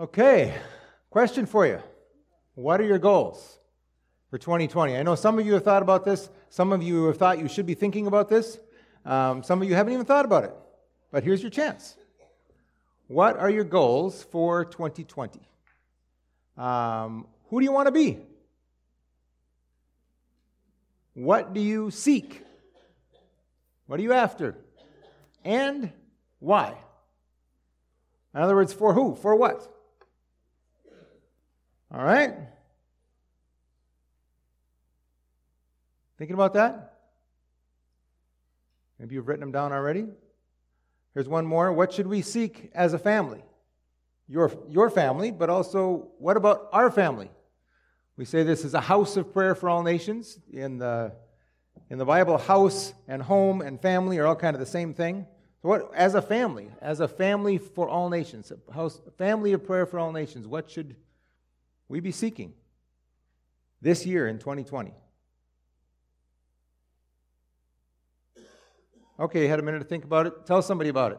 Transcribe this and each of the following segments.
Okay, question for you. What are your goals for 2020? I know some of you have thought about this, some of you have thought you should be thinking about this, um, some of you haven't even thought about it. But here's your chance. What are your goals for 2020? Um, who do you want to be? What do you seek? What are you after? And why? In other words, for who? For what? All right? Thinking about that? Maybe you've written them down already. Here's one more. What should we seek as a family? Your, your family, but also what about our family? We say this is a house of prayer for all nations. In the, in the Bible, house and home and family are all kind of the same thing. So, what, as a family, as a family for all nations, a, house, family of prayer for all nations, what should we be seeking this year in 2020? Okay, you had a minute to think about it. Tell somebody about it.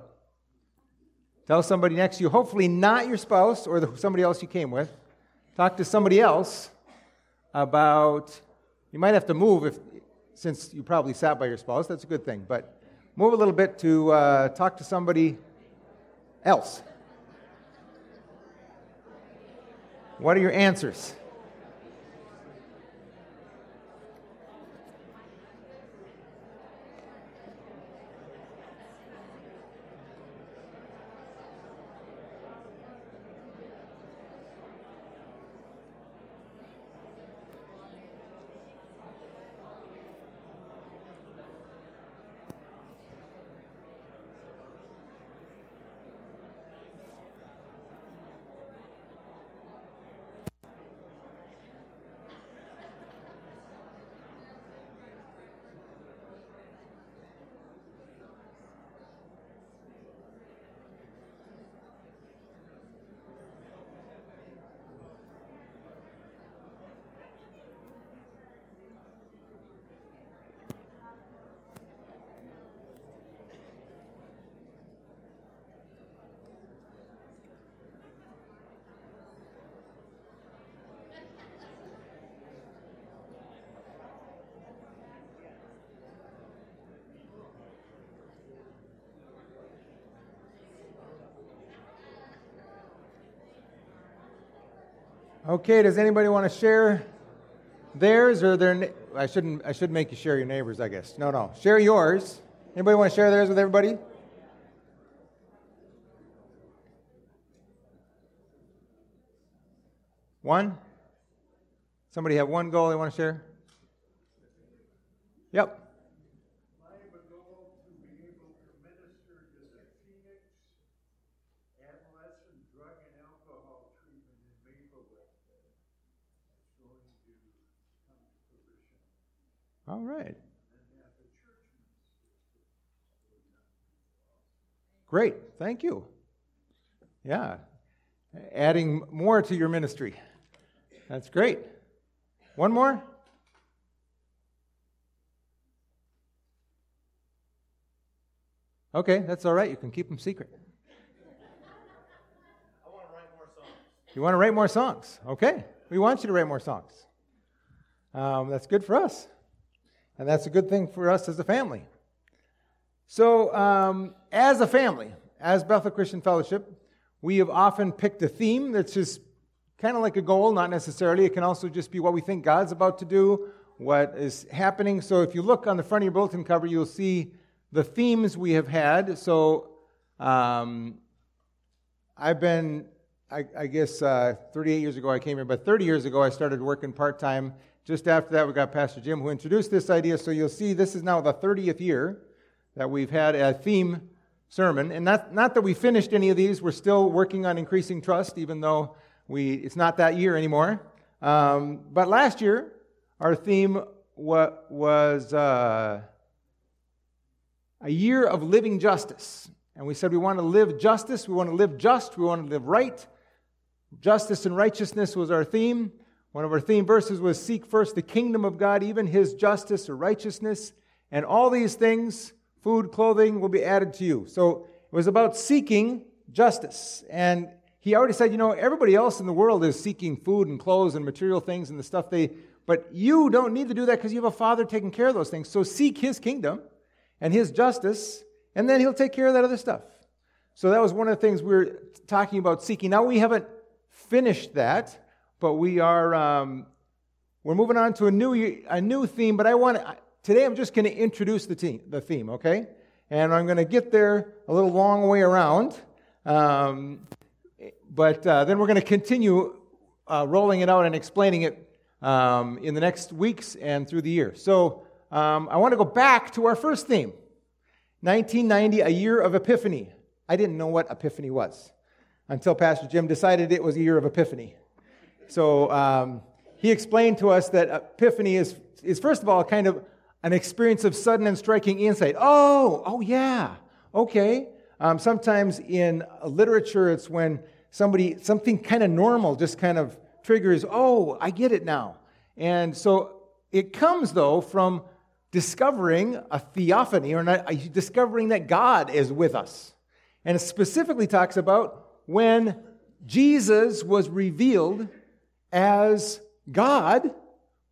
Tell somebody next to you, hopefully not your spouse or the, somebody else you came with. Talk to somebody else about, you might have to move if, since you probably sat by your spouse. That's a good thing. But move a little bit to uh, talk to somebody else. What are your answers? Okay, does anybody want to share theirs or their? I shouldn't. I should make you share your neighbors. I guess. No, no. Share yours. Anybody want to share theirs with everybody? One. Somebody have one goal they want to share? Yep. All right. Great. Thank you. Yeah. Adding more to your ministry. That's great. One more? Okay, that's all right. You can keep them secret. I want to write more songs. You want to write more songs? Okay. We want you to write more songs. Um, that's good for us. And that's a good thing for us as a family. So, um, as a family, as Bethel Christian Fellowship, we have often picked a theme that's just kind of like a goal, not necessarily. It can also just be what we think God's about to do, what is happening. So, if you look on the front of your bulletin cover, you'll see the themes we have had. So, um, I've been, I, I guess, uh, 38 years ago I came here, but 30 years ago I started working part time just after that, we got Pastor Jim who introduced this idea. So you'll see this is now the 30th year that we've had a theme sermon. And not, not that we finished any of these, we're still working on increasing trust, even though we, it's not that year anymore. Um, but last year, our theme wa- was uh, a year of living justice. And we said we want to live justice, we want to live just, we want to live right. Justice and righteousness was our theme. One of our theme verses was Seek first the kingdom of God, even his justice or righteousness, and all these things, food, clothing, will be added to you. So it was about seeking justice. And he already said, you know, everybody else in the world is seeking food and clothes and material things and the stuff they, but you don't need to do that because you have a father taking care of those things. So seek his kingdom and his justice, and then he'll take care of that other stuff. So that was one of the things we were talking about seeking. Now we haven't finished that, but we are um, we're moving on to a new a new theme. But I want today I'm just going to introduce the theme, the theme, okay? And I'm going to get there a little long way around. Um, but uh, then we're going to continue uh, rolling it out and explaining it um, in the next weeks and through the year. So um, I want to go back to our first theme 1990, a year of Epiphany. I didn't know what Epiphany was until Pastor Jim decided it was a year of Epiphany. So um, he explained to us that Epiphany is, is, first of all, kind of an experience of sudden and striking insight. Oh, oh, yeah, okay. Um, sometimes in literature, it's when somebody, something kind of normal just kind of triggers, oh, I get it now. And so it comes, though, from discovering a theophany or not, discovering that God is with us. And it specifically talks about when Jesus was revealed as God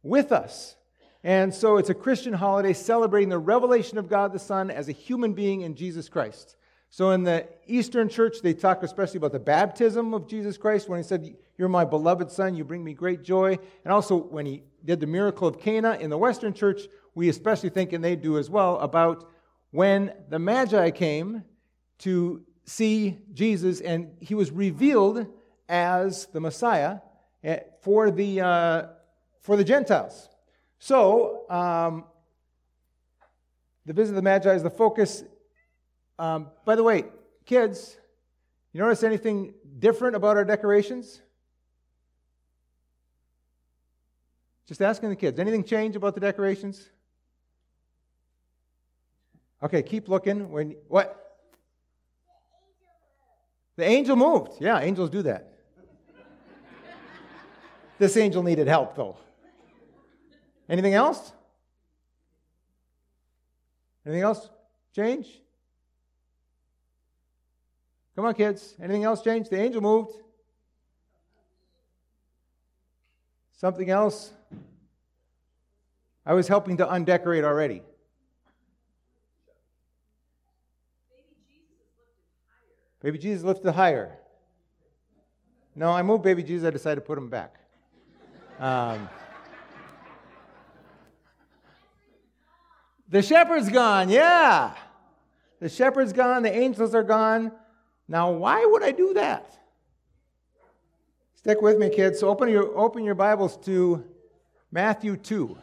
with us. And so it's a Christian holiday celebrating the revelation of God the Son as a human being in Jesus Christ. So in the Eastern Church, they talk especially about the baptism of Jesus Christ when he said, You're my beloved Son, you bring me great joy. And also when he did the miracle of Cana in the Western Church, we especially think, and they do as well, about when the Magi came to see Jesus and he was revealed as the Messiah for the, uh, for the Gentiles. So, um, the visit of the Magi is the focus um, by the way, kids, you notice anything different about our decorations? Just asking the kids. Anything change about the decorations? Okay, keep looking. When what? The angel moved. Yeah, angels do that. This angel needed help, though. Anything else? Anything else change? Come on, kids. Anything else change? The angel moved. Something else? I was helping to undecorate already. Baby Jesus lifted higher. No, I moved baby Jesus. I decided to put him back. Um, the shepherd's gone. Yeah. The shepherd's gone. The angels are gone. Now, why would I do that? Stick with me, kids. So open your, open your Bibles to Matthew 2.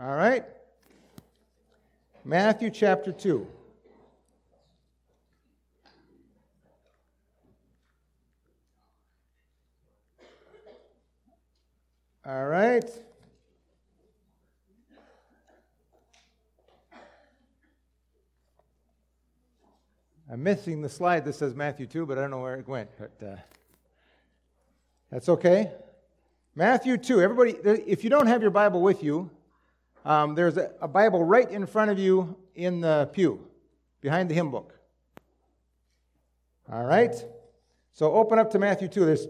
All right? Matthew chapter 2. All right. I'm missing the slide that says Matthew 2, but I don't know where it went. But uh, that's okay. Matthew 2. Everybody, if you don't have your Bible with you, um, there's a, a, Bible right in front of you in the pew, behind the hymn book. All right? So open up to Matthew 2. There's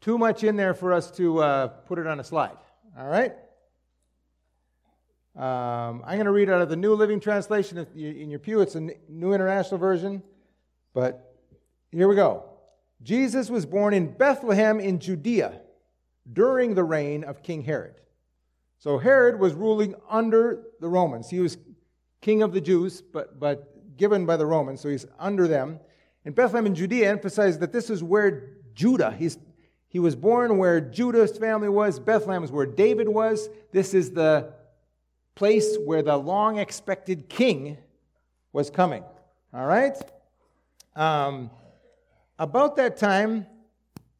too much in there for us to uh, put it on a slide. All right? Um, I'm going to read out of the New Living Translation in your pew. It's a New International Version, but here we go. Jesus was born in Bethlehem in Judea during the reign of King Herod. So Herod was ruling under the Romans. He was king of the Jews, but, but given by the Romans, so he's under them. And Bethlehem in Judea emphasized that this is where Judah, he's, he was born where Judah's family was. Bethlehem is where David was. This is the place where the long expected king was coming. All right? Um, about that time,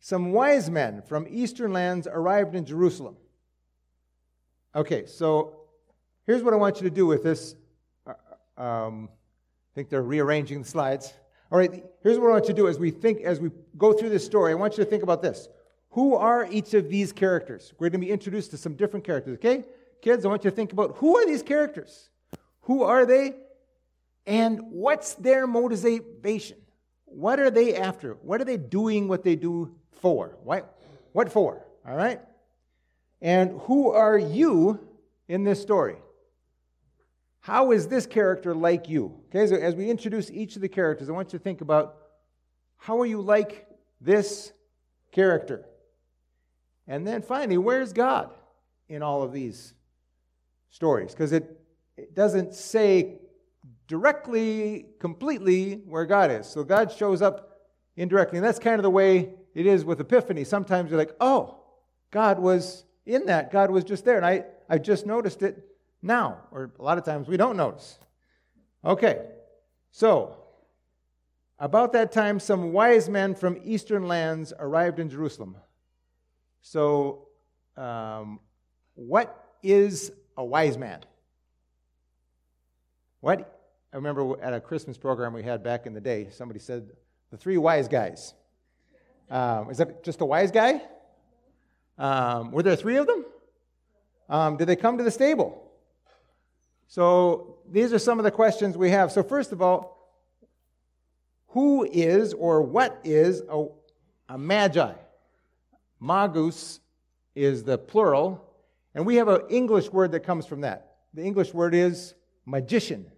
some wise men from eastern lands arrived in Jerusalem. Okay, so here's what I want you to do with this. Uh, um, I think they're rearranging the slides. All right, here's what I want you to do as we think, as we go through this story. I want you to think about this. Who are each of these characters? We're going to be introduced to some different characters, okay? kids, I want you to think about who are these characters? Who are they? And what's their motivation? what are they after? What are they doing what they do for? What, what for? All right? And who are you in this story? How is this character like you? Okay, so as we introduce each of the characters, I want you to think about how are you like this character? And then finally, where's God in all of these stories? Because it, it doesn't say directly, completely where God is. So God shows up indirectly. And that's kind of the way it is with Epiphany. Sometimes you're like, oh, God was in that. God was just there. And I, I just noticed it now. Or a lot of times we don't notice. Okay, so about that time, some wise men from eastern lands arrived in Jerusalem. So, um, what is a wise man? What I remember at a Christmas program we had back in the day, somebody said, the three wise guys. Um, is that just a wise guy? Um, were there three of them? Um, did they come to the stable? So these are some of the questions we have. So, first of all, who is or what is a, a magi? Magus is the plural, and we have an English word that comes from that. The English word is magician.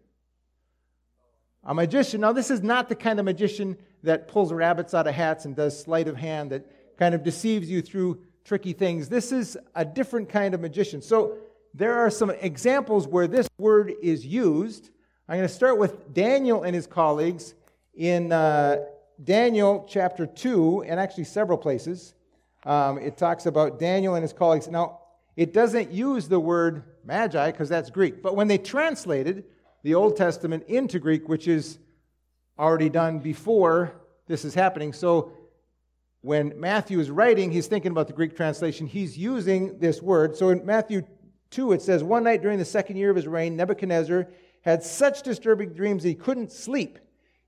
A magician, now this is not the kind of magician that pulls rabbits out of hats and does sleight of hand that kind of deceives you through tricky things. This is a different kind of magician. So there are some examples where this word is used. I'm going to start with Daniel and his colleagues in uh, Daniel chapter 2, and actually several places. Um, it talks about Daniel and his colleagues. Now, it doesn't use the word magi because that's Greek, but when they translated, the Old Testament into Greek, which is already done before this is happening. So when Matthew is writing, he's thinking about the Greek translation. He's using this word. So in Matthew 2, it says, One night during the second year of his reign, Nebuchadnezzar had such disturbing dreams that he couldn't sleep.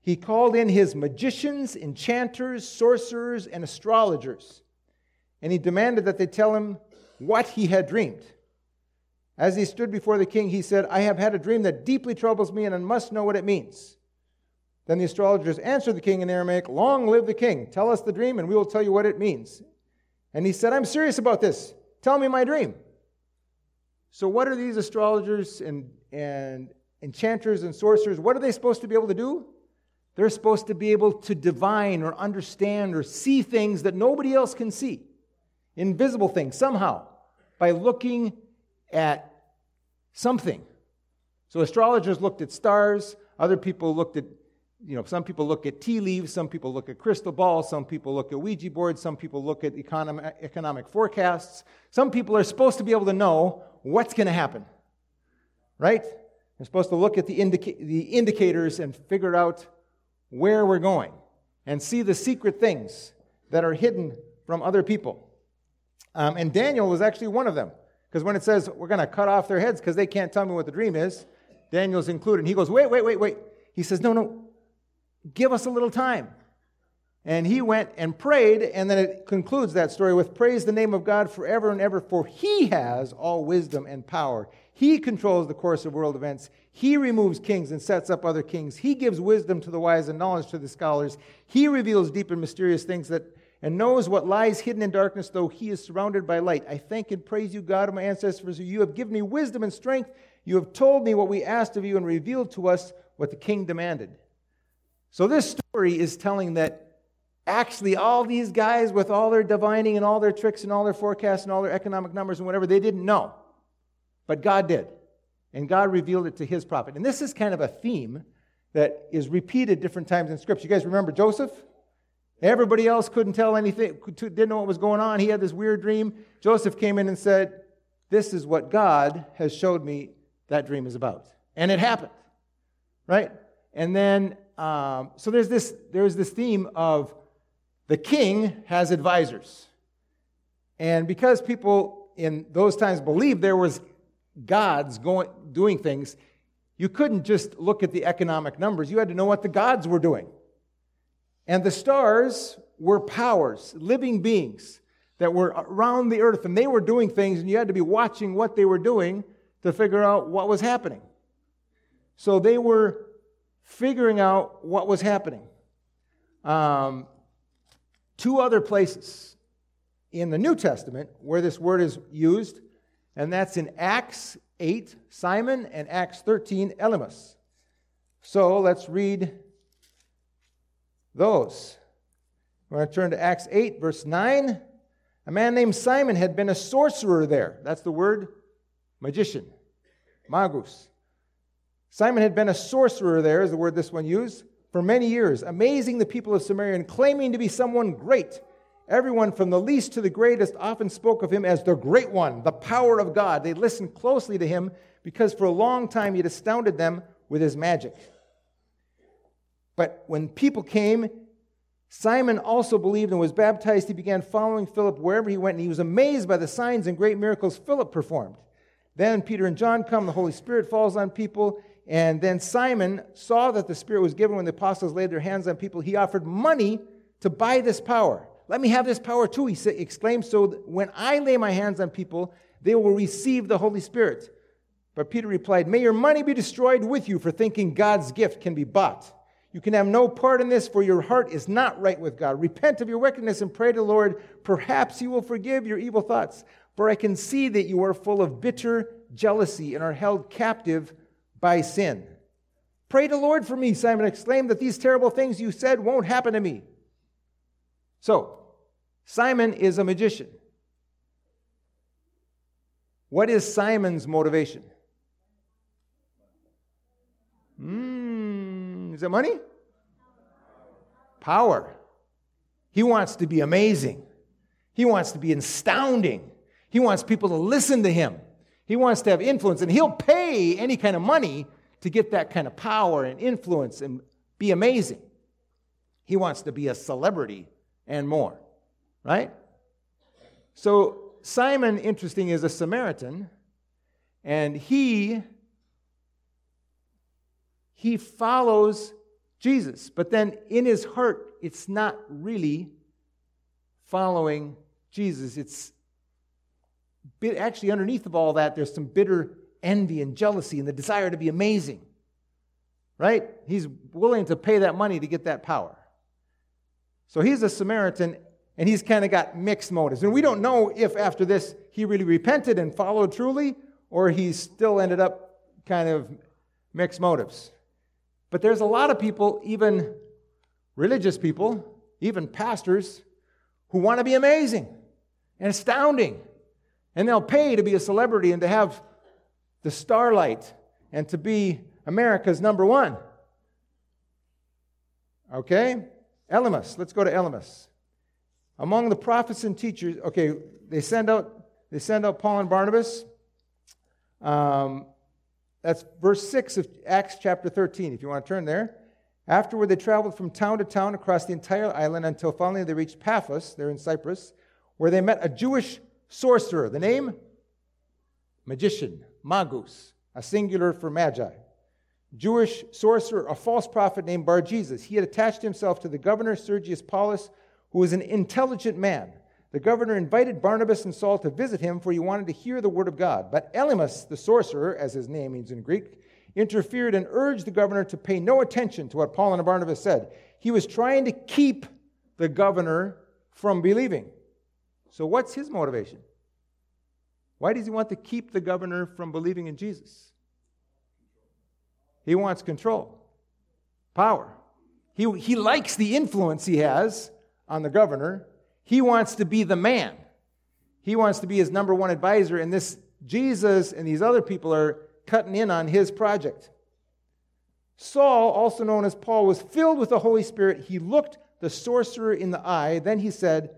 He called in his magicians, enchanters, sorcerers, and astrologers, and he demanded that they tell him what he had dreamed. As he stood before the king, he said, I have had a dream that deeply troubles me, and I must know what it means. Then the astrologers answered the king in Aramaic, Long live the king. Tell us the dream, and we will tell you what it means. And he said, I'm serious about this. Tell me my dream. So, what are these astrologers and, and enchanters and sorcerers? What are they supposed to be able to do? They're supposed to be able to divine or understand or see things that nobody else can see, invisible things, somehow, by looking at something. So astrologers looked at stars, other people looked at, you know, some people look at tea leaves, some people look at crystal balls, some people look at Ouija boards, some people look at economic, economic forecasts. Some people are supposed to be able to know what's going to happen, right? They're supposed to look at the, indica- the indicators and figure out where we're going and see the secret things that are hidden from other people. Um, and Daniel was actually one of them. Because when it says we're going to cut off their heads because they can't tell me what the dream is, Daniel's included. And he goes, wait, wait, wait, wait. He says, no, no, give us a little time. And he went and prayed, and then it concludes that story with praise the name of God forever and ever, for he has all wisdom and power. He controls the course of world events. He removes kings and sets up other kings. He gives wisdom to the wise and knowledge to the scholars. He reveals deep and mysterious things that and knows what lies hidden in darkness, though he is surrounded by light. I thank and praise you, God of my ancestors, you have given me wisdom and strength. You have told me what we asked of you and revealed to us what the king demanded. So, this story is telling that actually all these guys, with all their divining and all their tricks and all their forecasts and all their economic numbers and whatever, they didn't know. But God did. And God revealed it to his prophet. And this is kind of a theme that is repeated different times in Scripture. You guys remember Joseph? Everybody else couldn't tell anything, didn't know what was going on. He had this weird dream. Joseph came in and said, This is what God has showed me that dream is about. And it happened, right? And then, um, so there's this, there's this theme of the king has advisors. And because people in those times believed there was gods going, doing things, you couldn't just look at the economic numbers. You had to know what the gods were doing. And the stars were powers, living beings that were around the earth, and they were doing things, and you had to be watching what they were doing to figure out what was happening. So they were figuring out what was happening. um, two other places in the New Testament where this word is used, and that's in Acts 8, Simon, and Acts 13, Elymas. So let's read those. We're going to turn to Acts 8, verse 9. A man named Simon had been a sorcerer there. That's the word magician, magus. Simon had been a sorcerer there, is the word this one used, for many years, amazing the people of Samaria and claiming to be someone great. Everyone from the least to the greatest often spoke of him as the great one, the power of God. They listened closely to him because for a long time he had astounded them with his magic. But when people came, Simon also believed and was baptized. He began following Philip wherever he went, and he was amazed by the signs and great miracles Philip performed. Then Peter and John come, the Holy Spirit falls on people, and then Simon saw that the Spirit was given when the apostles laid their hands on people. He offered money to buy this power. Let me have this power too, he exclaimed, so when I lay my hands on people, they will receive the Holy Spirit. But Peter replied, May your money be destroyed with you for thinking God's gift can be bought. You can have no part in this, for your heart is not right with God. Repent of your wickedness and pray to the Lord. Perhaps he will forgive your evil thoughts. For I can see that you are full of bitter jealousy and are held captive by sin. Pray to the Lord for me, Simon exclaimed, that these terrible things you said won't happen to me. So, Simon is a magician. What is Simon's motivation? Hmm, is it money? Power. He wants to be amazing. He wants to be astounding. He wants people to listen to him. He wants to have influence, and he'll pay any kind of money to get that kind of power and influence and be amazing. He wants to be a celebrity and more, right? So, Simon, interesting, is a Samaritan, and he he follows Jesus. But then in his heart, it's not really following Jesus. It's actually underneath of all that, there's some bitter envy and jealousy and the desire to be amazing. Right? He's willing to pay that money to get that power. So he's a Samaritan and he's kind of got mixed motives. And we don't know if after this he really repented and followed truly or he still ended up kind of mixed motives. But there's a lot of people, even religious people, even pastors, who want to be amazing and astounding. And they'll pay to be a celebrity and to have the starlight and to be America's number one. Okay? Elymas. Let's go to Elymas. Among the prophets and teachers, okay, they send out they send out Paul and Barnabas. Um, that's verse 6 of Acts chapter 13, if you want to turn there. Afterward, they traveled from town to town across the entire island until finally they reached Paphos, there in Cyprus, where they met a Jewish sorcerer. The name? Magician, magus, a singular for magi. Jewish sorcerer, a false prophet named Bar Jesus. He had attached himself to the governor Sergius Paulus, who was an intelligent man. The governor invited Barnabas and Saul to visit him, for he wanted to hear the word of God. But Elymas, the sorcerer, as his name means in Greek, interfered and urged the governor to pay no attention to what Paul and Barnabas said. He was trying to keep the governor from believing. So, what's his motivation? Why does he want to keep the governor from believing in Jesus? He wants control, power. He, he likes the influence he has on the governor, he wants to be the man. He wants to be his number one advisor, and this Jesus and these other people are cutting in on his project. Saul, also known as Paul, was filled with the Holy Spirit. He looked the sorcerer in the eye. Then he said,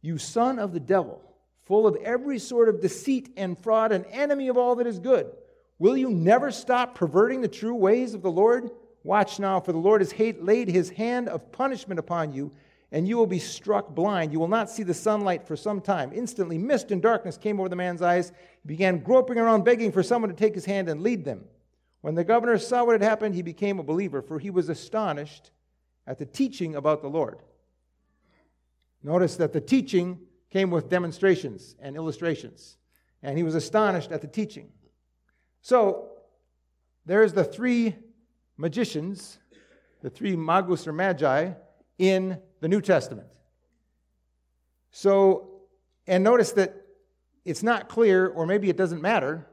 You son of the devil, full of every sort of deceit and fraud, an enemy of all that is good, will you never stop perverting the true ways of the Lord? Watch now, for the Lord has laid his hand of punishment upon you and you will be struck blind. You will not see the sunlight for some time. Instantly, mist and darkness came over the man's eyes. He began groping around, begging for someone to take his hand and lead them. When the governor saw what had happened, he became a believer, for he was astonished at the teaching about the Lord. Notice that the teaching came with demonstrations and illustrations, and he was astonished at the teaching. So, there's the three magicians, the three magus or magi, in the New Testament. So, and notice that it's not clear, or maybe it doesn't matter.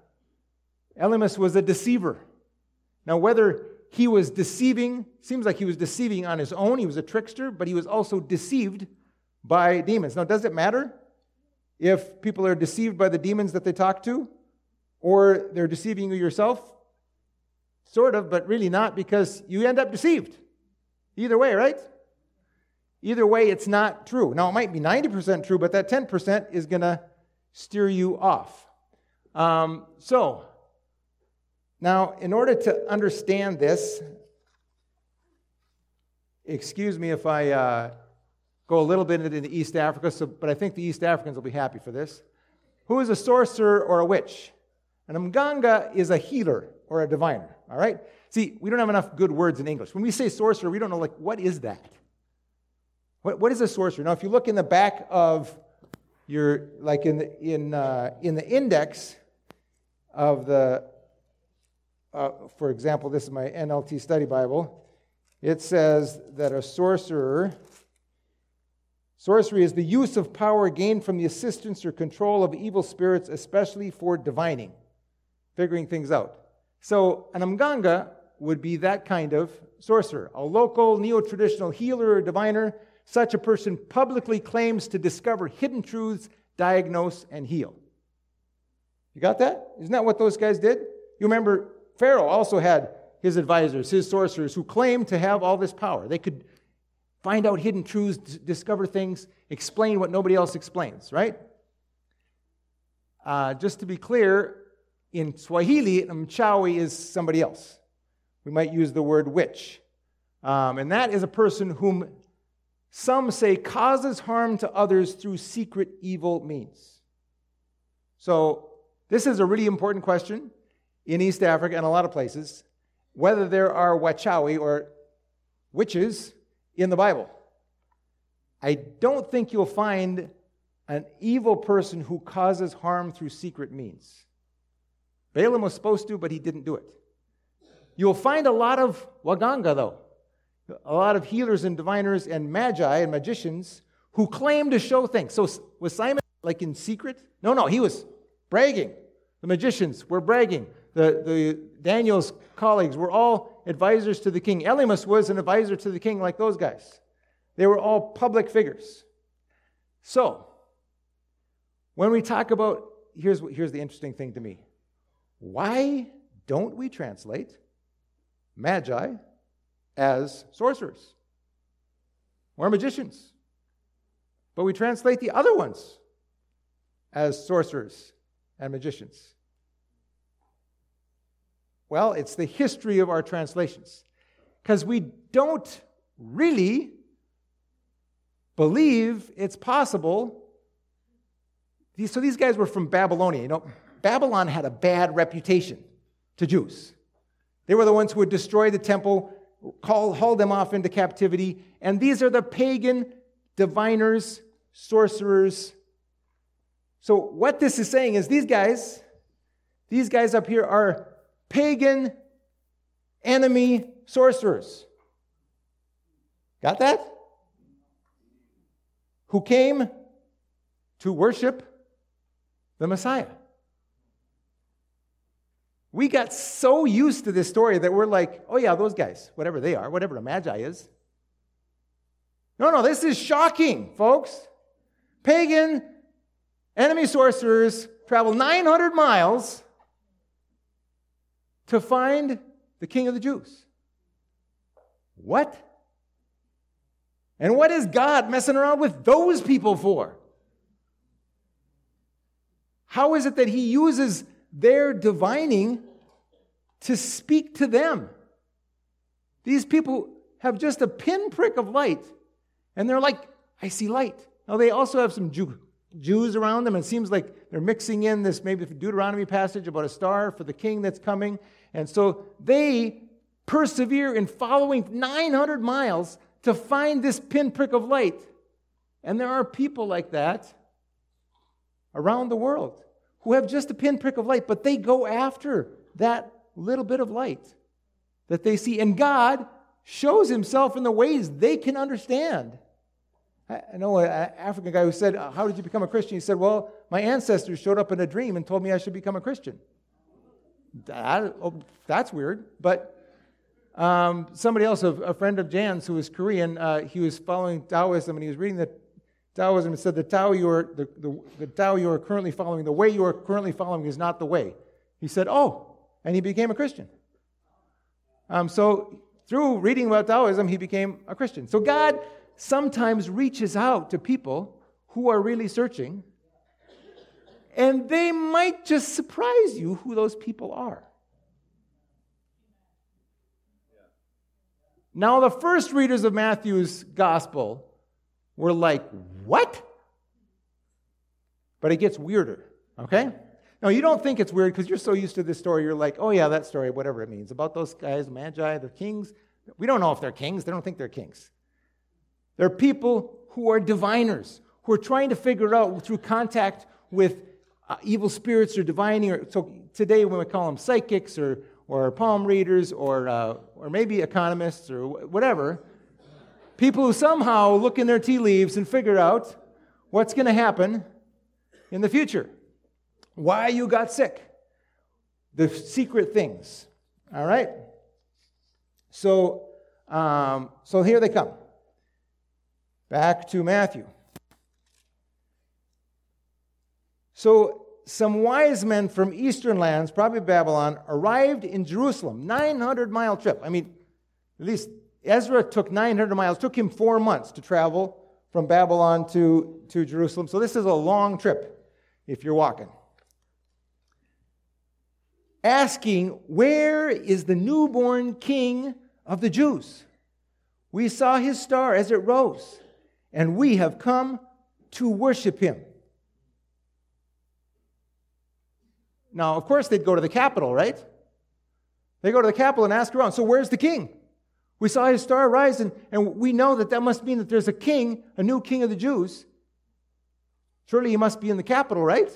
Elymas was a deceiver. Now, whether he was deceiving, seems like he was deceiving on his own, he was a trickster, but he was also deceived by demons. Now, does it matter if people are deceived by the demons that they talk to, or they're deceiving you yourself? Sort of, but really not because you end up deceived. Either way, right? Either way, it's not true. Now, it might be 90% true, but that 10% is going to steer you off. Um, so, now, in order to understand this, excuse me if I uh, go a little bit into East Africa, so, but I think the East Africans will be happy for this. Who is a sorcerer or a witch? An mganga is a healer or a diviner, all right? See, we don't have enough good words in English. When we say sorcerer, we don't know, like, what is that? What, what is a sorcerer? Now, if you look in the back of your, like in the, in, uh, in the index of the, uh, for example, this is my NLT study Bible, it says that a sorcerer, sorcery is the use of power gained from the assistance or control of evil spirits, especially for divining, figuring things out. So, an mganga would be that kind of sorcerer, a local neo traditional healer or diviner. Such a person publicly claims to discover hidden truths, diagnose, and heal. You got that? Isn't that what those guys did? You remember Pharaoh also had his advisors, his sorcerers, who claimed to have all this power. They could find out hidden truths, discover things, explain what nobody else explains, right? Uh, just to be clear, in Swahili, mchawi is somebody else. We might use the word witch. Um, and that is a person whom some say causes harm to others through secret evil means. So, this is a really important question in East Africa and a lot of places whether there are wachawi or witches in the Bible. I don't think you'll find an evil person who causes harm through secret means. Balaam was supposed to, but he didn't do it. You'll find a lot of waganga, though, a lot of healers and diviners and magi and magicians who claim to show things. So was Simon like in secret? No, no, he was bragging. The magicians were bragging. The, the Daniel's colleagues were all advisors to the king. Elymas was an advisor to the king like those guys. They were all public figures. So, when we talk about, here's, here's the interesting thing to me. Why don't we translate magi as sorcerers or magicians? But we translate the other ones as sorcerers and magicians. Well, it's the history of our translations. Because we don't really believe it's possible. So these guys were from Babylonia. You know, Babylon had a bad reputation to Jews. They were the ones who would destroy the temple, call, haul them off into captivity. And these are the pagan diviners, sorcerers. So, what this is saying is these guys, these guys up here are pagan enemy sorcerers. Got that? Who came to worship the Messiah. We got so used to this story that we're like, oh, yeah, those guys, whatever they are, whatever a magi is. No, no, this is shocking, folks. Pagan enemy sorcerers travel 900 miles to find the king of the Jews. What? And what is God messing around with those people for? How is it that he uses their divining to speak to them. These people have just a pinprick of light, and they're like, I see light. Now, they also have some Jew, Jews around them, and it seems like they're mixing in this maybe Deuteronomy passage about a star for the king that's coming. And so they persevere in following 900 miles to find this pinprick of light. And there are people like that around the world who have just a pinprick of light, but they go after that little bit of light that they see. And God shows himself in the ways they can understand. I know an African guy who said, How did you become a Christian? He said, Well, my ancestors showed up in a dream and told me I should become a Christian. That, oh, that's weird. But um, somebody else, a, a, friend of Jan's who was Korean, uh, he was following Taoism and he was reading the Taoism said, the Tao, you are, the, the, the Tao you are currently following, the way you are currently following is not the way. He said, Oh, and he became a Christian. Um, so through reading about Taoism, he became a Christian. So God sometimes reaches out to people who are really searching, and they might just surprise you who those people are. Now, the first readers of Matthew's gospel were like, What? But it gets weirder, okay? Now, you don't think it's weird because you're so used to this story. You're like, Oh, yeah, that story, whatever it means. About those guys, Magi, the kings. We don't know if they're kings, they don't think they're kings. They're people who are diviners, who are trying to figure out through contact with uh, evil spirits or divining. Or, so today, when we call them psychics or, or palm readers or, uh, or maybe economists or whatever, people who somehow look in their tea leaves and figure out what's going to happen in the future, why you got sick, the secret things. All right? So, um, so here they come. Back to Matthew. So, some wise men from eastern lands, probably Babylon, arrived in Jerusalem. 900 mile trip. I mean, at least Ezra took 900 miles. Took him four months to travel from Babylon to, to Jerusalem. So, this is a long trip if you're walking. Asking, Where is the newborn king of the Jews? We saw his star as it rose and we have come to worship him. Now, of course, they'd go to the capital, right? They go to the capital and ask around, so where's the king? We saw his star rise, and, and we know that that must mean that there's a king, a new king of the Jews. Surely he must be in the capital, right?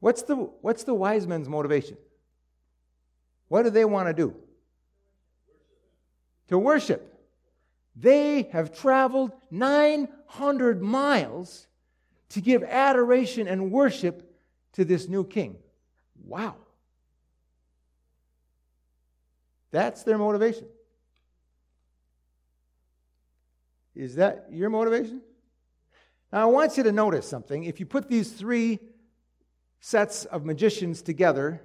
What's the, what's the wise men's motivation? What do they want to do? To worship. They have traveled 900 miles to give adoration and worship to this new king. Wow. That's their motivation. Is that your motivation? Now, I want you to notice something. If you put these three sets of magicians together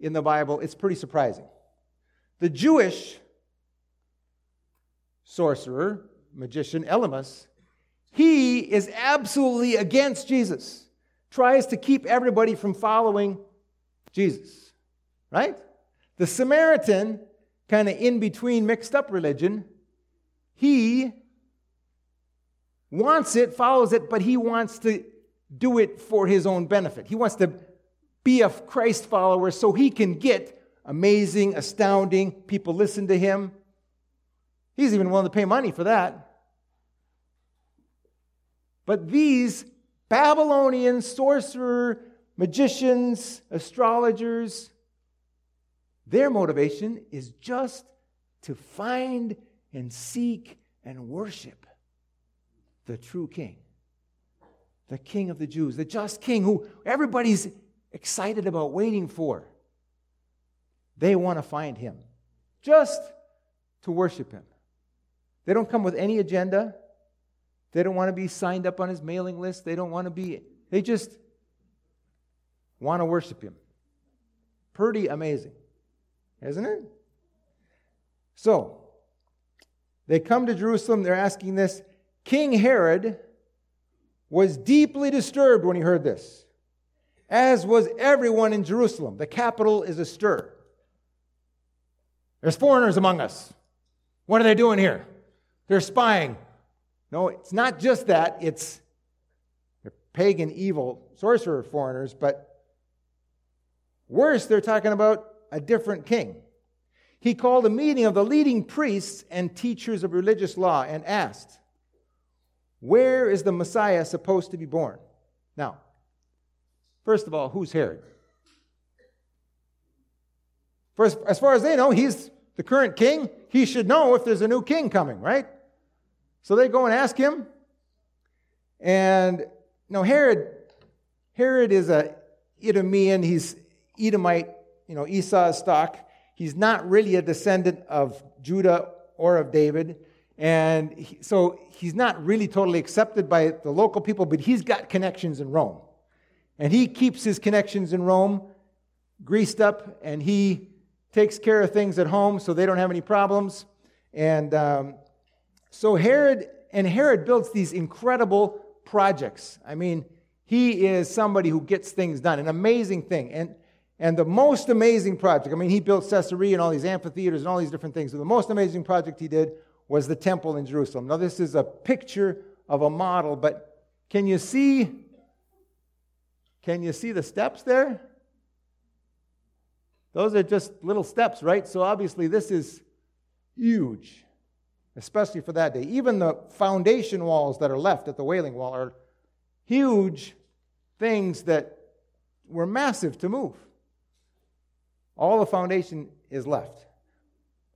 in the Bible, it's pretty surprising. The Jewish sorcerer, magician Elymas, he is absolutely against Jesus, tries to keep everybody from following Jesus, right? The Samaritan, kind of in between mixed up religion, he wants it, follows it, but he wants to do it for his own benefit. He wants to be a Christ follower so he can get amazing, astounding, people listen to him. He's even willing to pay money for that. But these Babylonian sorcerer, magicians, astrologers, their motivation is just to find and seek and worship the true king, the king of the Jews, the just king who everybody's excited about waiting for. They want to find him just to worship him. They don't come with any agenda. They don't want to be signed up on his mailing list. They don't want to be, they just want to worship him. Pretty amazing, isn't it? So, they come to Jerusalem. They're asking this. King Herod was deeply disturbed when he heard this, as was everyone in Jerusalem. The capital is astir. There's foreigners among us. What are they doing here? They're spying. No, it's not just that, it's they're pagan, evil, sorcerer foreigners, but worse, they're talking about a different king. He called a meeting of the leading priests and teachers of religious law and asked, Where is the Messiah supposed to be born? Now, first of all, who's Herod? For as, far as they know, he's the current king. He should know if there's a new king coming, right? So they go and ask him. And now Herod, Herod is a Idumean. He's Edomite, you know, Esau's stock. He's not really a descendant of Judah or of David. And he, so he's not really totally accepted by the local people, but he's got connections in Rome. And he keeps his connections in Rome greased up, and he takes care of things at home so they don't have any problems. And um, so Herod, and Herod builds these incredible projects. I mean, he is somebody who gets things done, an amazing thing. And, and the most amazing project, I mean, he built Caesarea and all these amphitheaters and all these different things. But the most amazing project he did was the temple in Jerusalem. Now, this is a picture of a model, but can you see? Can you see the steps there? Those are just little steps, right? So obviously, this is huge, especially for that day. Even the foundation walls that are left at the Wailing Wall are huge things that were massive to move. All the foundation is left.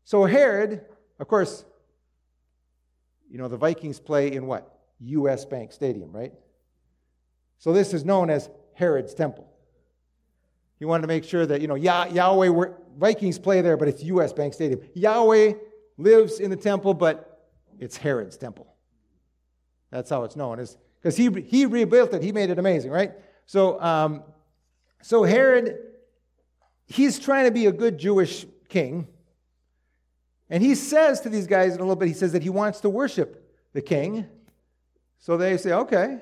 So Herod, of course, you know, the Vikings play in what? US Bank Stadium, right? So this is known as Herod's Temple. He wanted to make sure that, you know, Yah- Yahweh, Vikings play there, but it's US Bank Stadium. Yahweh lives in the temple, but it's Herod's temple. That's how it's known. Because he, he rebuilt it, he made it amazing, right? So, um, so Herod, he's trying to be a good Jewish king. And he says to these guys in a little bit, he says that he wants to worship the king. So they say, okay.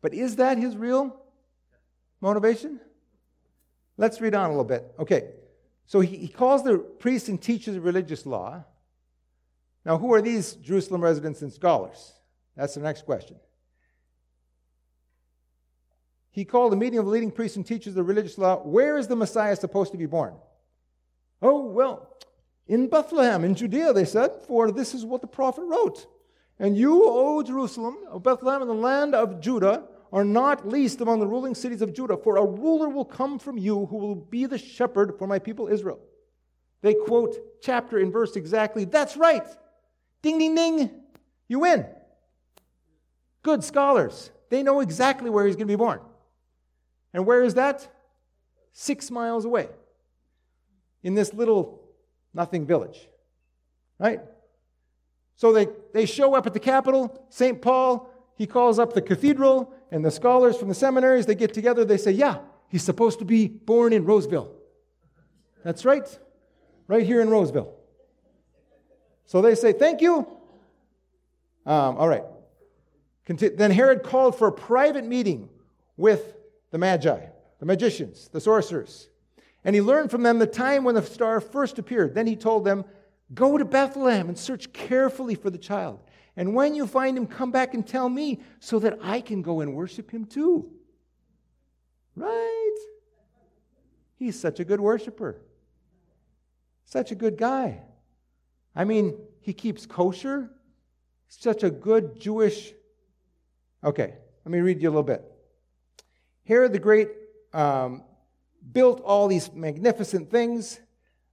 But is that his real motivation? Let's read on a little bit. Okay. So he, he calls the priests and teachers of religious law. Now, who are these Jerusalem residents and scholars? That's the next question. He called a meeting of the leading priests and teachers of the religious law. Where is the Messiah supposed to be born? Oh, well, in Bethlehem, in Judea, they said, for this is what the prophet wrote. And you, O Jerusalem, O Bethlehem, in the land of Judah, are not least among the ruling cities of Judah, for a ruler will come from you who will be the shepherd for my people Israel. They quote chapter and verse exactly. That's right. Ding, ding, ding. You win. Good scholars. They know exactly where he's going to be born. And where is that? Six miles away. In this little nothing village. Right? So they, they show up at the capital, St. Paul. He calls up the cathedral and the scholars from the seminaries, they get together, they say, Yeah, he's supposed to be born in Roseville. That's right, right here in Roseville. So they say, Thank you. Um, all right. Then Herod called for a private meeting with the Magi, the magicians, the sorcerers. And he learned from them the time when the star first appeared. Then he told them, Go to Bethlehem and search carefully for the child. And when you find him, come back and tell me so that I can go and worship him too. Right? He's such a good worshiper. Such a good guy. I mean, he keeps kosher. Such a good Jewish. Okay, let me read you a little bit. Herod the Great um, built all these magnificent things.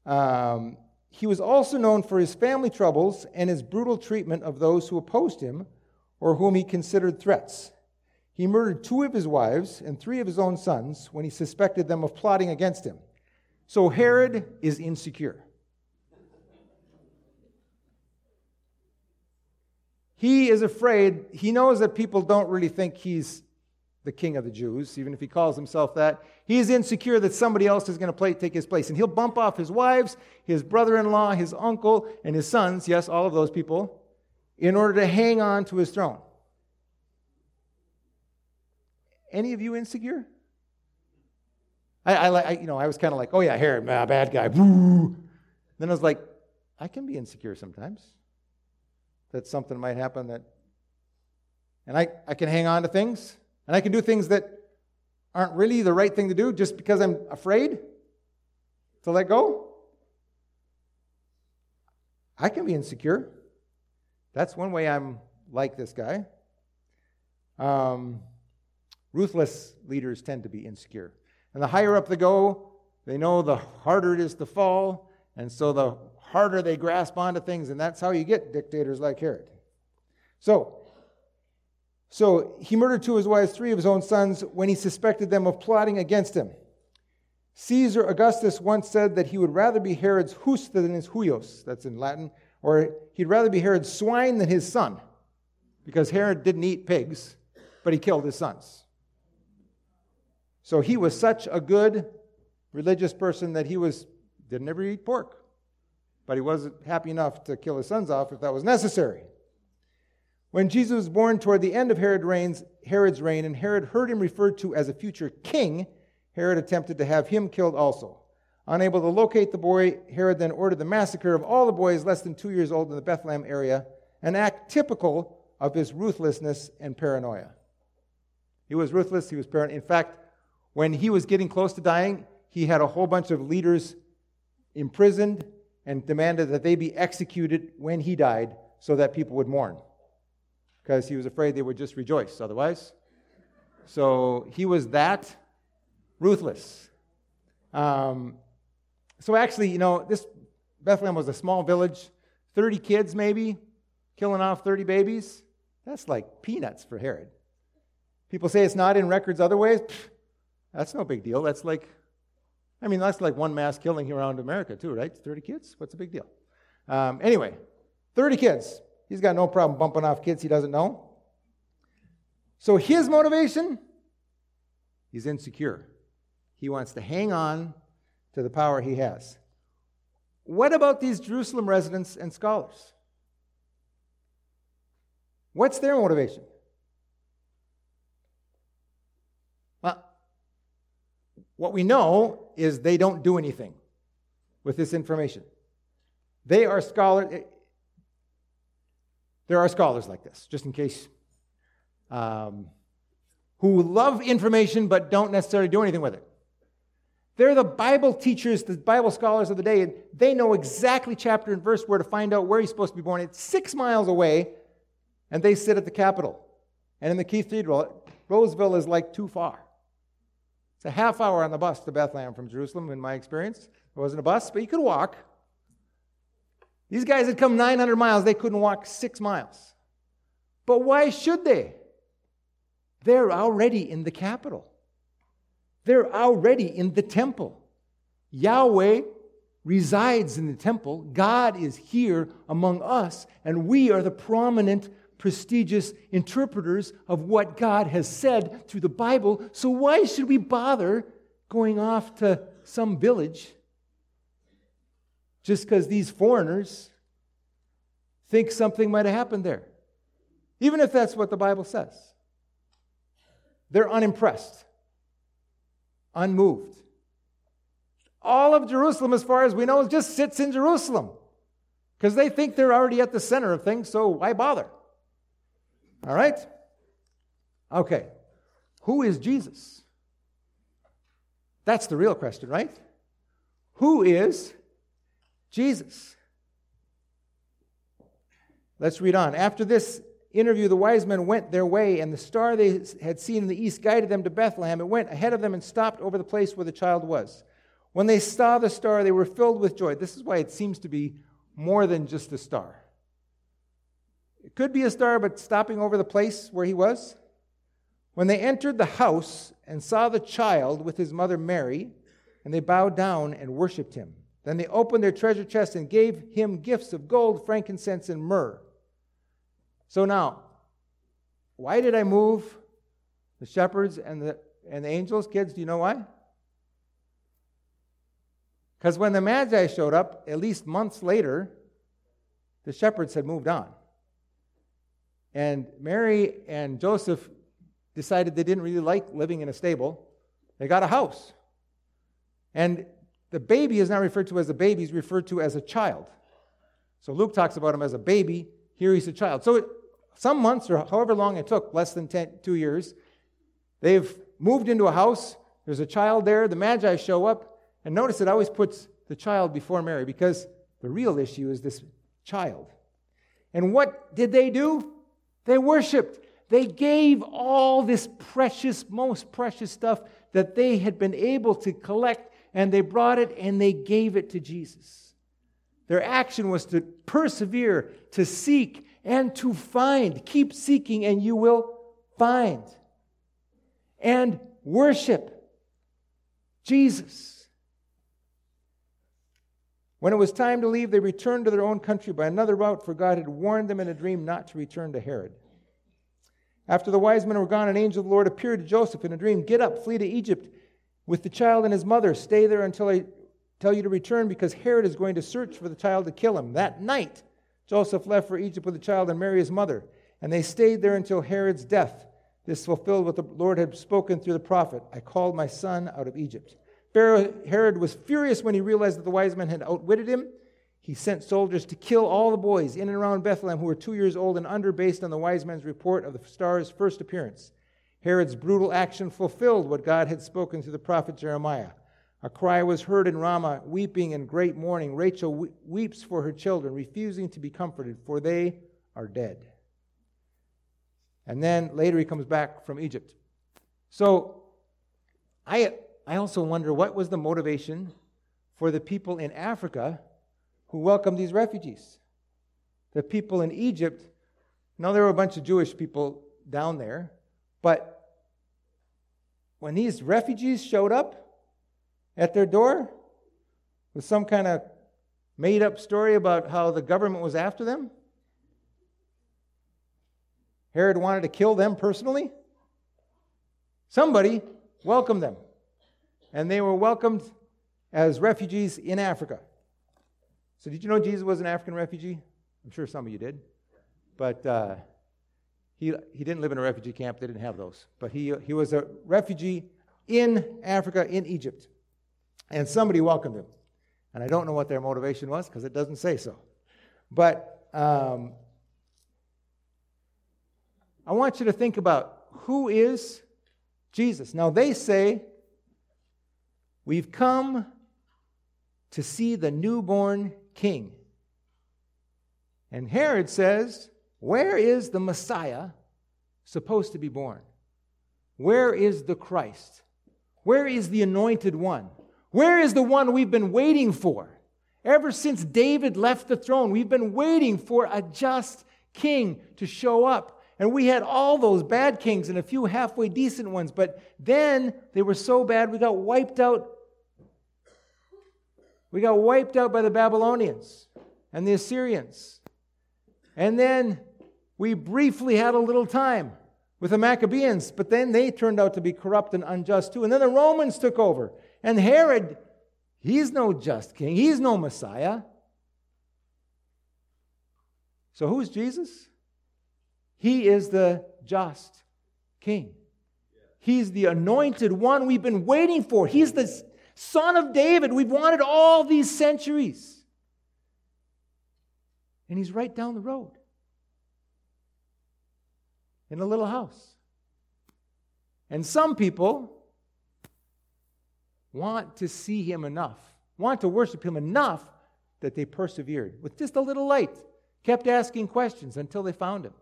Um, he was also known for his family troubles and his brutal treatment of those who opposed him or whom he considered threats. He murdered two of his wives and three of his own sons when he suspected them of plotting against him. So Herod is insecure. He is afraid, he knows that people don't really think he's the king of the Jews, even if he calls himself that. He's insecure that somebody else is going to take his place. And he'll bump off his wives, his brother in law, his uncle, and his sons, yes, all of those people, in order to hang on to his throne. Any of you insecure? I, I, I you know, I was kind of like, oh yeah, Herod, ah, bad guy. Then I was like, I can be insecure sometimes. That something might happen that, and I, I can hang on to things and I can do things that aren't really the right thing to do just because I'm afraid to let go. I can be insecure. That's one way I'm like this guy. Um, ruthless leaders tend to be insecure. And the higher up they go, they know the harder it is to fall, and so the harder they grasp onto things, and that's how you get dictators like Herod. So, so he murdered two of his wives, three of his own sons, when he suspected them of plotting against him. Caesar Augustus once said that he would rather be Herod's hus than his huios, that's in Latin, or he'd rather be Herod's swine than his son, because Herod didn't eat pigs, but he killed his sons. So he was such a good religious person that he was didn't ever eat pork, but he wasn't happy enough to kill his sons off if that was necessary. When Jesus was born toward the end of Herod reigns, Herod's reign, and Herod heard him referred to as a future king, Herod attempted to have him killed also. Unable to locate the boy, Herod then ordered the massacre of all the boys less than two years old in the Bethlehem area, an act typical of his ruthlessness and paranoia. He was ruthless, he was paranoid. In fact, when he was getting close to dying, he had a whole bunch of leaders imprisoned and demanded that they be executed when he died so that people would mourn because he was afraid they would just rejoice otherwise. So he was that ruthless. Um, so actually, you know, this Bethlehem was a small village, 30 kids maybe, killing off 30 babies. That's like peanuts for Herod. People say it's not in records other ways. Pfft, that's no big deal. That's like, I mean, that's like one mass killing here around America, too, right? 30 kids? What's the big deal? Um, anyway, 30 kids. He's got no problem bumping off kids he doesn't know. So his motivation, he's insecure. He wants to hang on to the power he has. What about these Jerusalem residents and scholars? What's their motivation? Well, what we know is they don't do anything with this information. They are scholars. There are scholars like this, just in case, um, who love information but don't necessarily do anything with it. They're the Bible teachers, the Bible scholars of the day, and they know exactly chapter and verse where to find out where he's supposed to be born. It's six miles away, and they sit at the Capitol. And in the cathedral, Roseville is like too far. It's a half hour on the bus to Bethlehem from Jerusalem, in my experience. It wasn't a bus, but you could walk. These guys had come 900 miles, they couldn't walk six miles. But why should they? They're already in the capital. They're already in the temple. Yahweh resides in the temple. God is here among us, and we are the prominent, prestigious interpreters of what God has said through the Bible. So, why should we bother going off to some village just because these foreigners think something might have happened there? Even if that's what the Bible says, they're unimpressed unmoved. All of Jerusalem, as far as we know, just sits in Jerusalem because they think they're already at the center of things, so why bother? All right? Okay. Who is Jesus? That's the real question, right? Who is Jesus? Let's read on. After this, interview, the wise men went their way, and the star they had seen in the east guided them to Bethlehem. It went ahead of them and stopped over the place where the child was. When they saw the star, they were filled with joy. This is why it seems to be more than just a star. It could be a star, but stopping over the place where he was. When they entered the house and saw the child with his mother Mary, and they bowed down and worshiped him. Then they opened their treasure chest and gave him gifts of gold, frankincense, and myrrh. So now, why did I move the shepherds and the, and the angels? Kids, do you know why? Because when the Magi showed up, at least months later, the shepherds had moved on. And Mary and Joseph decided they didn't really like living in a stable. They got a house. And the baby is not referred to as a baby, he's referred to as a child. So Luke talks about him as a baby. Here he's a child. So some months or however long it took, less than ten, two years, they've moved into a house. There's a child there. The Magi show up. And notice it always puts the child before Mary because the real issue is this child. And what did they do? They worshiped. They gave all this precious, most precious stuff that they had been able to collect and they brought it and they gave it to Jesus. Their action was to persevere, to seek, and to find. Keep seeking, and you will find. And worship Jesus. When it was time to leave, they returned to their own country by another route, for God had warned them in a dream not to return to Herod. After the wise men were gone, an angel of the Lord appeared to Joseph in a dream Get up, flee to Egypt with the child and his mother. Stay there until I tell you to return, because Herod is going to search for the child to kill him. That night, Joseph left for Egypt with the child and Mary, his mother, and they stayed there until Herod's death. This fulfilled what the Lord had spoken through the prophet I called my son out of Egypt. Pharaoh Herod was furious when he realized that the wise men had outwitted him. He sent soldiers to kill all the boys in and around Bethlehem who were two years old and under, based on the wise men's report of the star's first appearance. Herod's brutal action fulfilled what God had spoken through the prophet Jeremiah. A cry was heard in Ramah, weeping in great mourning. Rachel weeps for her children, refusing to be comforted, for they are dead. And then later he comes back from Egypt. So I, I also wonder what was the motivation for the people in Africa who welcomed these refugees? The people in Egypt, now there were a bunch of Jewish people down there, but when these refugees showed up, at their door with some kind of made up story about how the government was after them? Herod wanted to kill them personally? Somebody welcomed them. And they were welcomed as refugees in Africa. So, did you know Jesus was an African refugee? I'm sure some of you did. But uh, he, he didn't live in a refugee camp, they didn't have those. But he, he was a refugee in Africa, in Egypt. And somebody welcomed him. And I don't know what their motivation was because it doesn't say so. But um, I want you to think about who is Jesus. Now, they say, We've come to see the newborn king. And Herod says, Where is the Messiah supposed to be born? Where is the Christ? Where is the anointed one? Where is the one we've been waiting for? Ever since David left the throne, we've been waiting for a just king to show up. And we had all those bad kings and a few halfway decent ones, but then they were so bad we got wiped out. We got wiped out by the Babylonians and the Assyrians. And then we briefly had a little time with the Maccabees, but then they turned out to be corrupt and unjust too. And then the Romans took over. And Herod, he's no just king, he's no Messiah. So who's Jesus? He is the just king. He's the anointed one we've been waiting for. He's the son of David we've wanted all these centuries. And he's right down the road in a little house. And some people want to see him enough, want to worship him enough that they persevered with just a little light, kept asking questions until they found him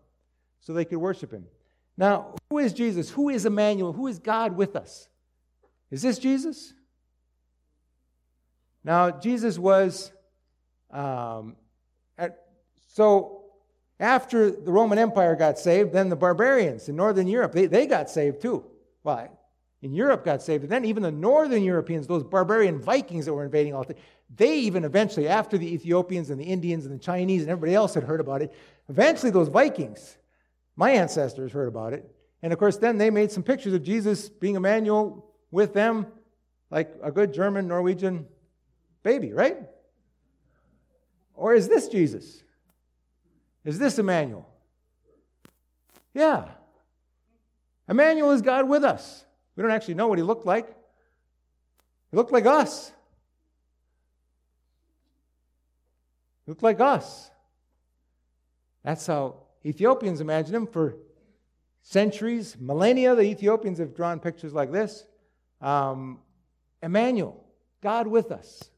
so they could worship him. Now, who is Jesus? Who is Emmanuel? Who is God with us? Is this Jesus? Now, Jesus was, um, at, so after the Roman Empire got saved, then the barbarians in Northern Europe, they, they got saved too. Why? in Europe got saved. And then even the northern Europeans, those barbarian Vikings that were invading all the they even eventually, after the Ethiopians and the Indians and the Chinese and everybody else had heard about it, eventually those Vikings, my ancestors heard about it. And of course, then they made some pictures of Jesus being Emmanuel with them, like a good German, Norwegian baby, right? Or is this Jesus? Is this Emmanuel? Yeah. Emmanuel is God with us. We don't actually know what he looked like. He looked like us. He looked like us. That's how Ethiopians imagine him for centuries, millennia. The Ethiopians have drawn pictures like this. Um, Emmanuel, God with us.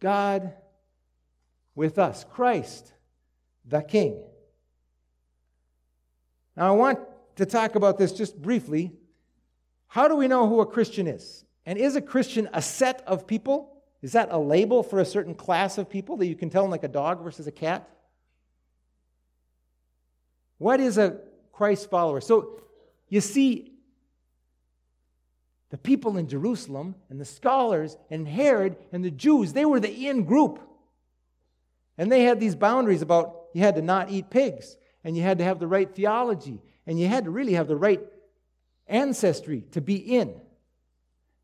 God with us. Christ, the King. Now, I want to talk about this just briefly how do we know who a Christian is? And is a Christian a set of people? Is that a label for a certain class of people that you can tell like a dog versus a cat? What is a Christ follower? So you see, the people in Jerusalem and the scholars and Herod and the Jews, they were the in group. And they had these boundaries about you had to not eat pigs, and you had to have the right theology, and you had to really have the right ancestry to be in.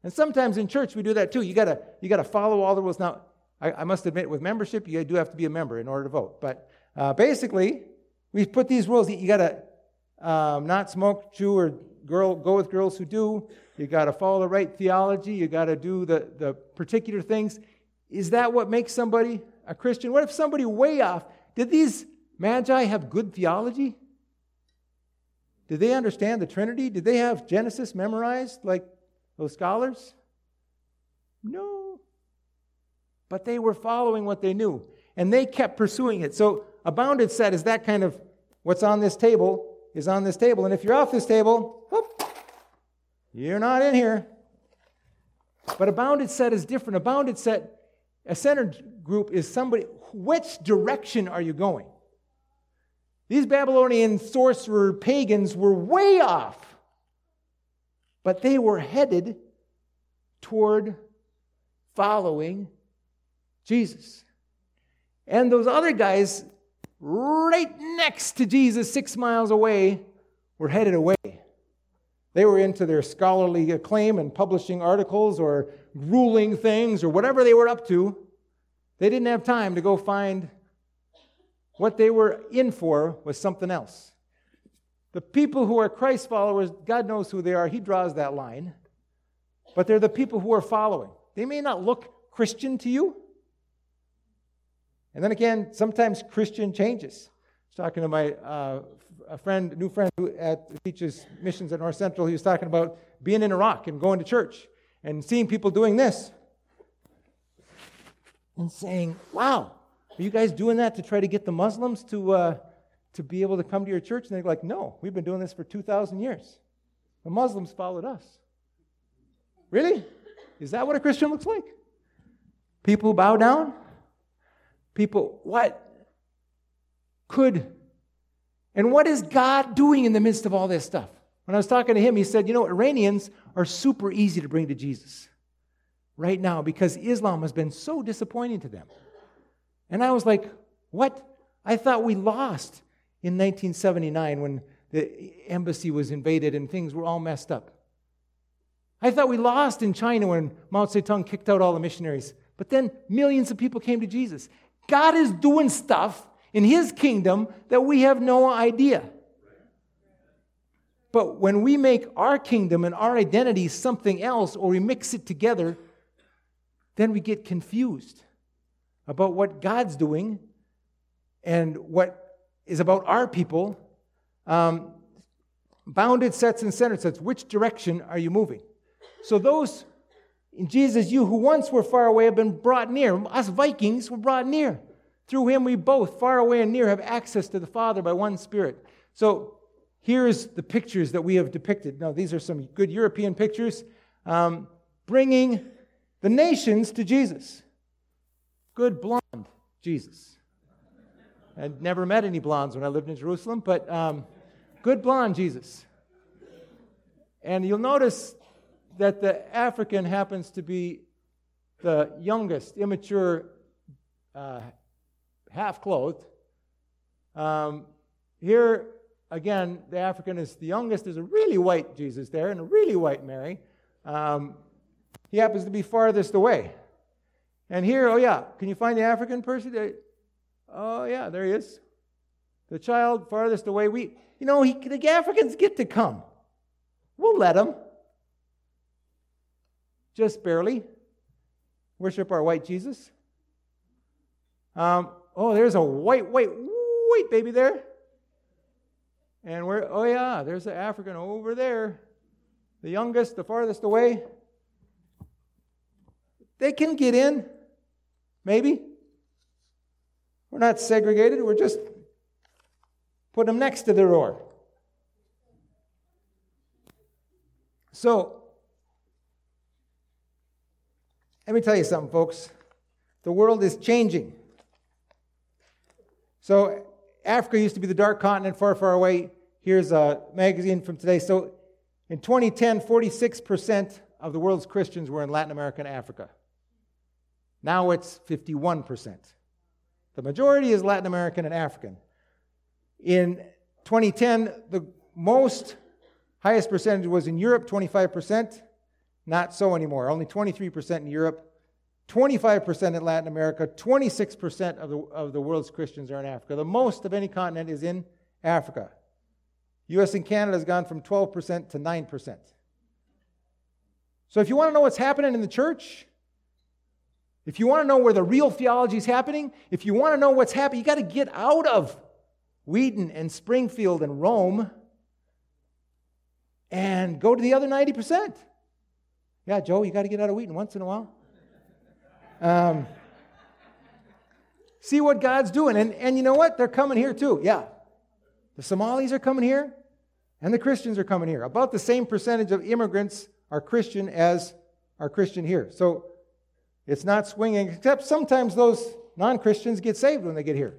And sometimes in church we do that too. You gotta you gotta follow all the rules. Now, I, I must admit, with membership, you do have to be a member in order to vote. But uh, basically, we put these rules. You gotta um, not smoke, chew, or girl go with girls who do. You gotta follow the right theology. You gotta do the the particular things. Is that what makes somebody a Christian? What if somebody way off? Did these magi have good theology? Did they understand the Trinity? Did they have Genesis memorized like those scholars? No. But they were following what they knew, and they kept pursuing it. So, a bounded set is that kind of what's on this table is on this table. And if you're off this table, whoop, you're not in here. But a bounded set is different. A bounded set a centered group is somebody, which direction are you going? These Babylonian sorcerer pagans were way off, but they were headed toward following Jesus. And those other guys, right next to Jesus, six miles away, were headed away. They were into their scholarly acclaim and publishing articles or ruling things or whatever they were up to. They didn't have time to go find what they were in for was something else. The people who are Christ followers, God knows who they are. He draws that line. But they're the people who are following. They may not look Christian to you. And then again, sometimes Christian changes. I was talking to my uh, a friend, new friend who at, teaches missions at North Central, he was talking about being in Iraq and going to church and seeing people doing this and saying, Wow, are you guys doing that to try to get the Muslims to, uh, to be able to come to your church? And they're like, No, we've been doing this for 2,000 years. The Muslims followed us. Really? Is that what a Christian looks like? People bow down? People, what? Could and what is God doing in the midst of all this stuff? When I was talking to him, he said, You know, Iranians are super easy to bring to Jesus right now because Islam has been so disappointing to them. And I was like, What? I thought we lost in 1979 when the embassy was invaded and things were all messed up. I thought we lost in China when Mao Zedong kicked out all the missionaries. But then millions of people came to Jesus. God is doing stuff in his kingdom that we have no idea. But when we make our kingdom and our identity something else or we mix it together, then we get confused about what God's doing and what is about our people. Um, bounded sets and centered sets. Which direction are you moving? So, those in Jesus, you who once were far away have been brought near. Us Vikings were brought near. Through him, we both, far away and near, have access to the Father by one Spirit. So here's the pictures that we have depicted. Now, these are some good European pictures um, bringing the nations to Jesus. Good blonde Jesus. I'd never met any blondes when I lived in Jerusalem, but um, good blonde Jesus. And you'll notice that the African happens to be the youngest, immature uh, half clothed. Um, here, again, the African is the youngest. There's a really white Jesus there and a really white Mary. Um, he happens to be farthest away. And here, oh yeah, can you find the African person? Oh yeah, there he is. The child farthest away. We, you know, he, the Africans get to come. We'll let them. Just barely. Worship our white Jesus. Um, Oh, there's a white, white, white baby there. And we're, oh yeah, there's an African over there. The youngest, the farthest away. They can get in, maybe. We're not segregated, we're just put them next to the door. So, let me tell you something, folks. The world is changing. So, Africa used to be the dark continent far, far away. Here's a magazine from today. So, in 2010, 46% of the world's Christians were in Latin America and Africa. Now it's 51%. The majority is Latin American and African. In 2010, the most highest percentage was in Europe, 25%. Not so anymore. Only 23% in Europe, 25% in Latin America, 26% of the, of the world's Christians are in Africa. The most of any continent is in Africa. US and Canada has gone from 12% to 9%. So if you want to know what's happening in the church, if you want to know where the real theology is happening, if you want to know what's happening, you got to get out of Wheaton and Springfield and Rome and go to the other 90%. Yeah, Joe, you got to get out of Wheaton once in a while. Um, see what God's doing. And, and you know what? They're coming here too. Yeah. The Somalis are coming here, and the Christians are coming here. About the same percentage of immigrants are Christian as are Christian here. So it's not swinging, except sometimes those non Christians get saved when they get here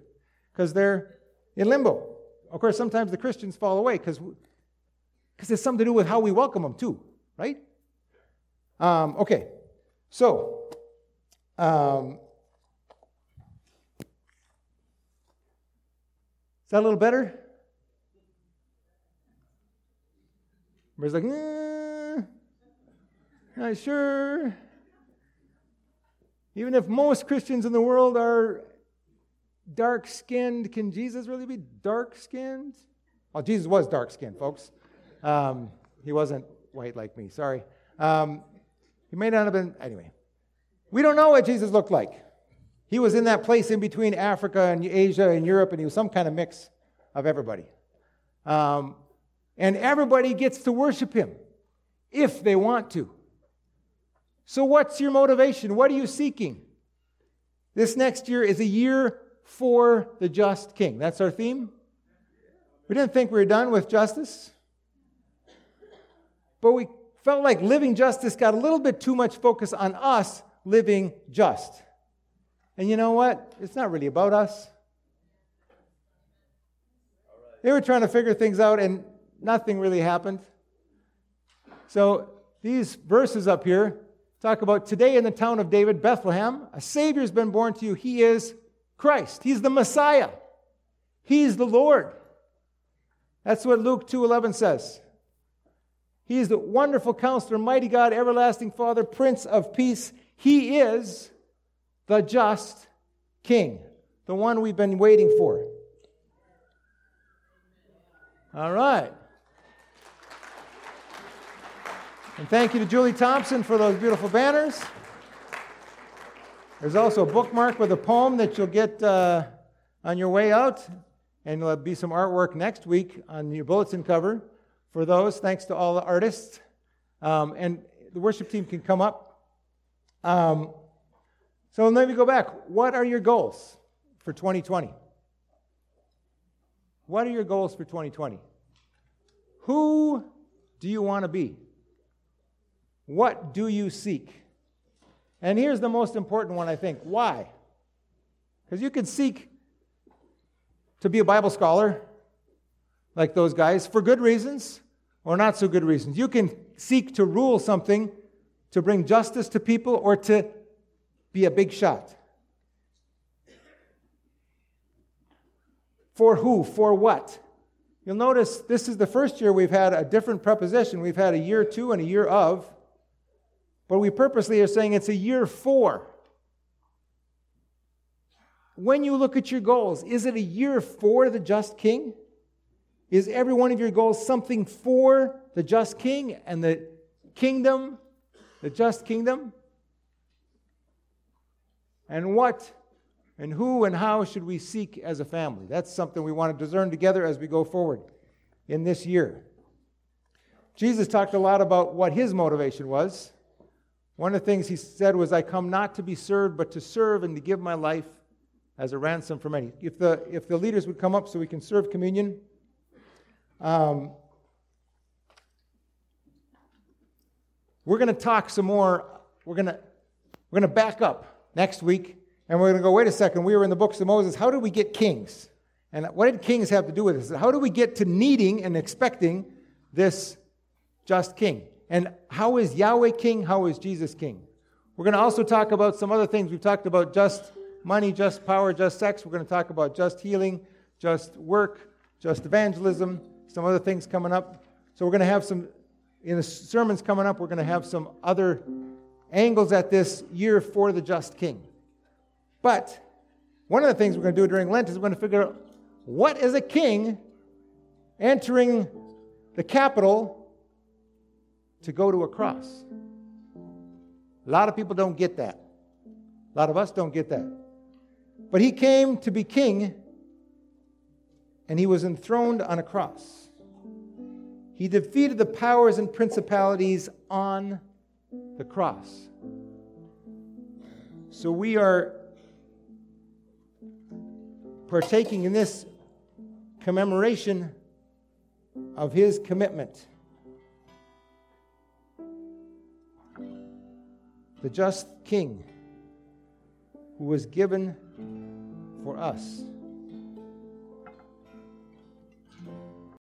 because they're in limbo. Of course, sometimes the Christians fall away because it's something to do with how we welcome them, too, right? Um, okay, so um, is that a little better? Everybody's like, eh, not sure. Even if most Christians in the world are dark skinned, can Jesus really be dark skinned? Well, Jesus was dark skinned, folks. Um, he wasn't white like me, sorry. Um, he may not have been, anyway. We don't know what Jesus looked like. He was in that place in between Africa and Asia and Europe, and he was some kind of mix of everybody. Um, and everybody gets to worship him if they want to. So, what's your motivation? What are you seeking? This next year is a year for the just king. That's our theme. We didn't think we were done with justice, but we felt like living justice got a little bit too much focus on us living just. And you know what? It's not really about us. They were trying to figure things out, and nothing really happened. So, these verses up here talk about today in the town of David, Bethlehem, a Savior has been born to you. He is Christ. He's the Messiah. He's the Lord. That's what Luke 2:11 says. He is the wonderful counselor, mighty God, everlasting Father, Prince of Peace. He is the just King, the one we've been waiting for. All right. And thank you to Julie Thompson for those beautiful banners. There's also a bookmark with a poem that you'll get uh, on your way out, and there'll be some artwork next week on your bulletin cover for those. Thanks to all the artists. Um, and the worship team can come up. Um, so let me go back. What are your goals for 2020? What are your goals for 2020? Who do you want to be? What do you seek? And here's the most important one, I think. Why? Because you could seek to be a Bible scholar, like those guys, for good reasons or not so good reasons. You can seek to rule something, to bring justice to people, or to be a big shot. For who? For what? You'll notice this is the first year we've had a different preposition. We've had a year to and a year of. But we purposely are saying it's a year for. When you look at your goals, is it a year for the just king? Is every one of your goals something for the just king and the kingdom, the just kingdom? And what and who and how should we seek as a family? That's something we want to discern together as we go forward in this year. Jesus talked a lot about what his motivation was. One of the things he said was, I come not to be served, but to serve and to give my life as a ransom for many. If the, if the leaders would come up so we can serve communion. Um, we're going to talk some more. We're going to We're going to back up next week and we're going to go, wait a second, we were in the books of Moses. How did we get kings? And what did kings have to do with this? How do we get to needing and expecting this just king? And how is Yahweh king? How is Jesus king? We're going to also talk about some other things. We've talked about just money, just power, just sex. We're going to talk about just healing, just work, just evangelism, some other things coming up. So we're going to have some, in the sermons coming up, we're going to have some other angles at this year for the just king. But one of the things we're going to do during Lent is we're going to figure out what is a king entering the capital to go to a cross. A lot of people don't get that. A lot of us don't get that. But he came to be king, and he was enthroned on a cross. He defeated the powers and principalities on the cross. So we are partaking in this commemoration of his commitment. The just king who was given for us.